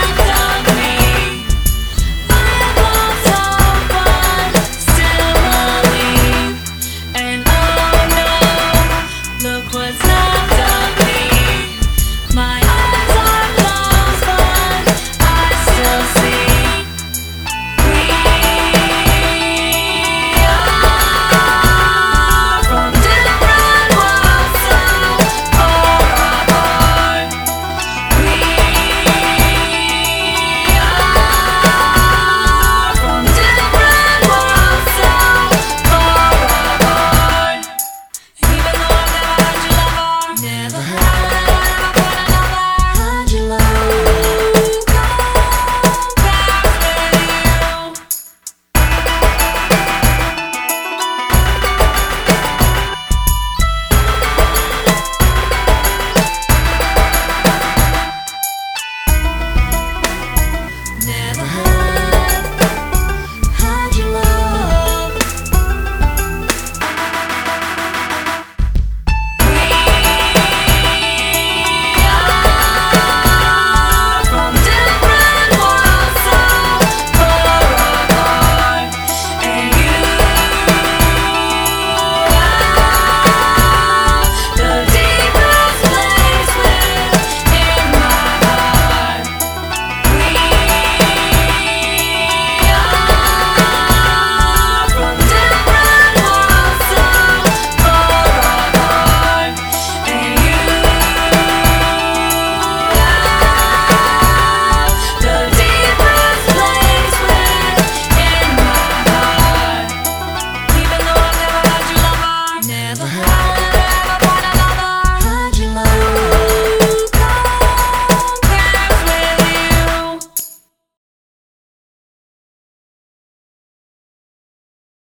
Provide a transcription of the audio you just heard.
Done.